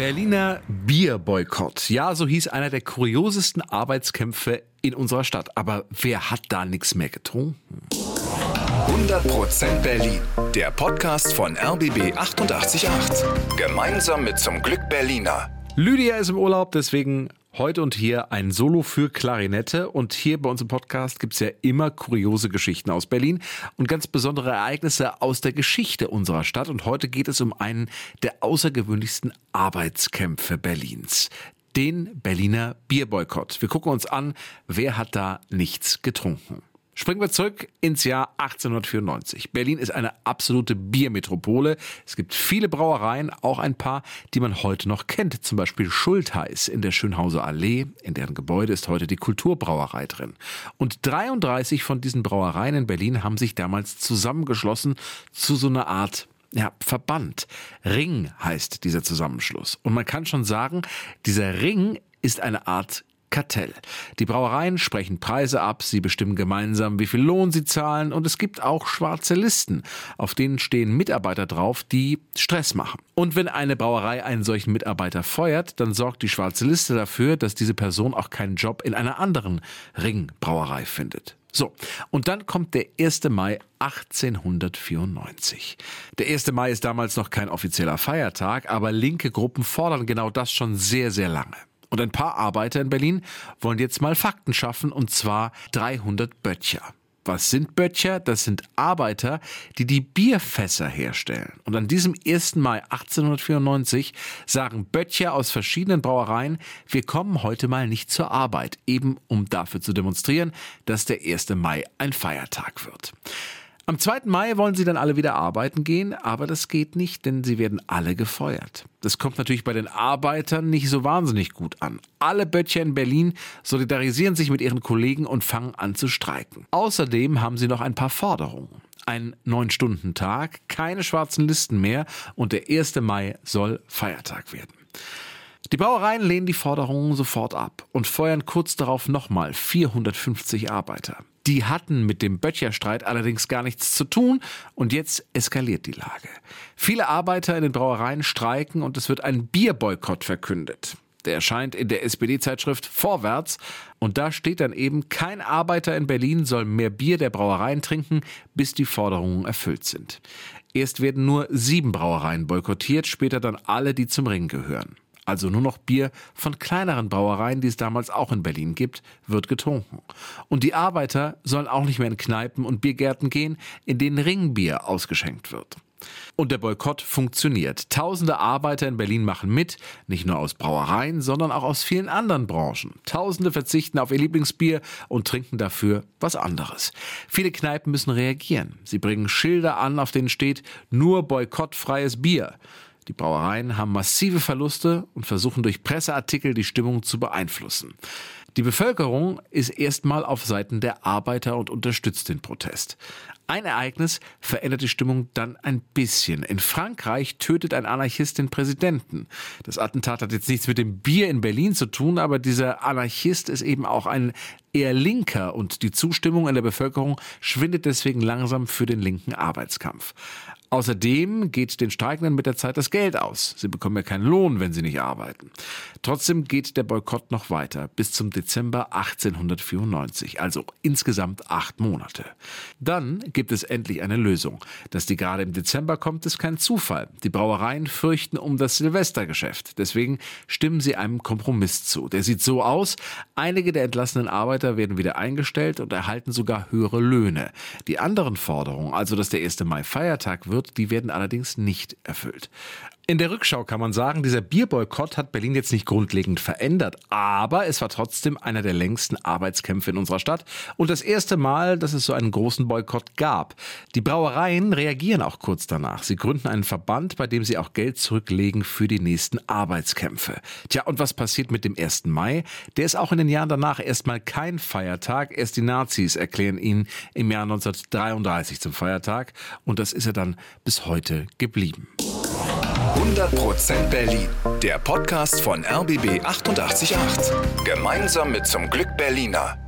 Berliner Bierboykott. Ja, so hieß einer der kuriosesten Arbeitskämpfe in unserer Stadt. Aber wer hat da nichts mehr getrunken? 100% Berlin. Der Podcast von RBB 888. Gemeinsam mit zum Glück Berliner. Lydia ist im Urlaub, deswegen Heute und hier ein Solo für Klarinette und hier bei uns im Podcast gibt es ja immer kuriose Geschichten aus Berlin und ganz besondere Ereignisse aus der Geschichte unserer Stadt und heute geht es um einen der außergewöhnlichsten Arbeitskämpfe Berlins. Den Berliner Bierboykott. Wir gucken uns an, wer hat da nichts getrunken. Springen wir zurück ins Jahr 1894. Berlin ist eine absolute Biermetropole. Es gibt viele Brauereien, auch ein paar, die man heute noch kennt. Zum Beispiel Schultheiß in der Schönhauser Allee. In deren Gebäude ist heute die Kulturbrauerei drin. Und 33 von diesen Brauereien in Berlin haben sich damals zusammengeschlossen zu so einer Art ja, Verband. Ring heißt dieser Zusammenschluss. Und man kann schon sagen, dieser Ring ist eine Art Kartell. Die Brauereien sprechen Preise ab, sie bestimmen gemeinsam, wie viel Lohn sie zahlen und es gibt auch schwarze Listen, auf denen stehen Mitarbeiter drauf, die Stress machen. Und wenn eine Brauerei einen solchen Mitarbeiter feuert, dann sorgt die schwarze Liste dafür, dass diese Person auch keinen Job in einer anderen Ringbrauerei findet. So, und dann kommt der 1. Mai 1894. Der 1. Mai ist damals noch kein offizieller Feiertag, aber linke Gruppen fordern genau das schon sehr, sehr lange. Und ein paar Arbeiter in Berlin wollen jetzt mal Fakten schaffen, und zwar 300 Böttcher. Was sind Böttcher? Das sind Arbeiter, die die Bierfässer herstellen. Und an diesem 1. Mai 1894 sagen Böttcher aus verschiedenen Brauereien, wir kommen heute mal nicht zur Arbeit, eben um dafür zu demonstrieren, dass der 1. Mai ein Feiertag wird. Am 2. Mai wollen sie dann alle wieder arbeiten gehen, aber das geht nicht, denn sie werden alle gefeuert. Das kommt natürlich bei den Arbeitern nicht so wahnsinnig gut an. Alle Böttcher in Berlin solidarisieren sich mit ihren Kollegen und fangen an zu streiken. Außerdem haben sie noch ein paar Forderungen. Ein Neun-Stunden-Tag, keine schwarzen Listen mehr und der 1. Mai soll Feiertag werden. Die Brauereien lehnen die Forderungen sofort ab und feuern kurz darauf nochmal 450 Arbeiter. Die hatten mit dem Böttcherstreit allerdings gar nichts zu tun und jetzt eskaliert die Lage. Viele Arbeiter in den Brauereien streiken und es wird ein Bierboykott verkündet. Der erscheint in der SPD-Zeitschrift Vorwärts und da steht dann eben, kein Arbeiter in Berlin soll mehr Bier der Brauereien trinken, bis die Forderungen erfüllt sind. Erst werden nur sieben Brauereien boykottiert, später dann alle, die zum Ring gehören also nur noch Bier von kleineren Brauereien, die es damals auch in Berlin gibt, wird getrunken. Und die Arbeiter sollen auch nicht mehr in Kneipen und Biergärten gehen, in denen Ringbier ausgeschenkt wird. Und der Boykott funktioniert. Tausende Arbeiter in Berlin machen mit, nicht nur aus Brauereien, sondern auch aus vielen anderen Branchen. Tausende verzichten auf ihr Lieblingsbier und trinken dafür was anderes. Viele Kneipen müssen reagieren. Sie bringen Schilder an, auf denen steht nur boykottfreies Bier. Die Brauereien haben massive Verluste und versuchen durch Presseartikel die Stimmung zu beeinflussen. Die Bevölkerung ist erstmal auf Seiten der Arbeiter und unterstützt den Protest. Ein Ereignis verändert die Stimmung dann ein bisschen. In Frankreich tötet ein Anarchist den Präsidenten. Das Attentat hat jetzt nichts mit dem Bier in Berlin zu tun, aber dieser Anarchist ist eben auch ein eher linker und die Zustimmung in der Bevölkerung schwindet deswegen langsam für den linken Arbeitskampf. Außerdem geht den Streikenden mit der Zeit das Geld aus. Sie bekommen ja keinen Lohn, wenn sie nicht arbeiten. Trotzdem geht der Boykott noch weiter bis zum Dezember 1894, also insgesamt acht Monate. Dann gibt es endlich eine Lösung. Dass die gerade im Dezember kommt, ist kein Zufall. Die Brauereien fürchten um das Silvestergeschäft. Deswegen stimmen sie einem Kompromiss zu. Der sieht so aus, einige der entlassenen Arbeiter werden wieder eingestellt und erhalten sogar höhere Löhne. Die anderen Forderungen, also dass der 1. Mai Feiertag wird, wird, die werden allerdings nicht erfüllt. In der Rückschau kann man sagen, dieser Bierboykott hat Berlin jetzt nicht grundlegend verändert, aber es war trotzdem einer der längsten Arbeitskämpfe in unserer Stadt und das erste Mal, dass es so einen großen Boykott gab. Die Brauereien reagieren auch kurz danach. Sie gründen einen Verband, bei dem sie auch Geld zurücklegen für die nächsten Arbeitskämpfe. Tja, und was passiert mit dem 1. Mai? Der ist auch in den Jahren danach erstmal kein Feiertag. Erst die Nazis erklären ihn im Jahr 1933 zum Feiertag und das ist er dann bis heute geblieben. 100% Berlin. Der Podcast von RBB 888. Gemeinsam mit zum Glück Berliner.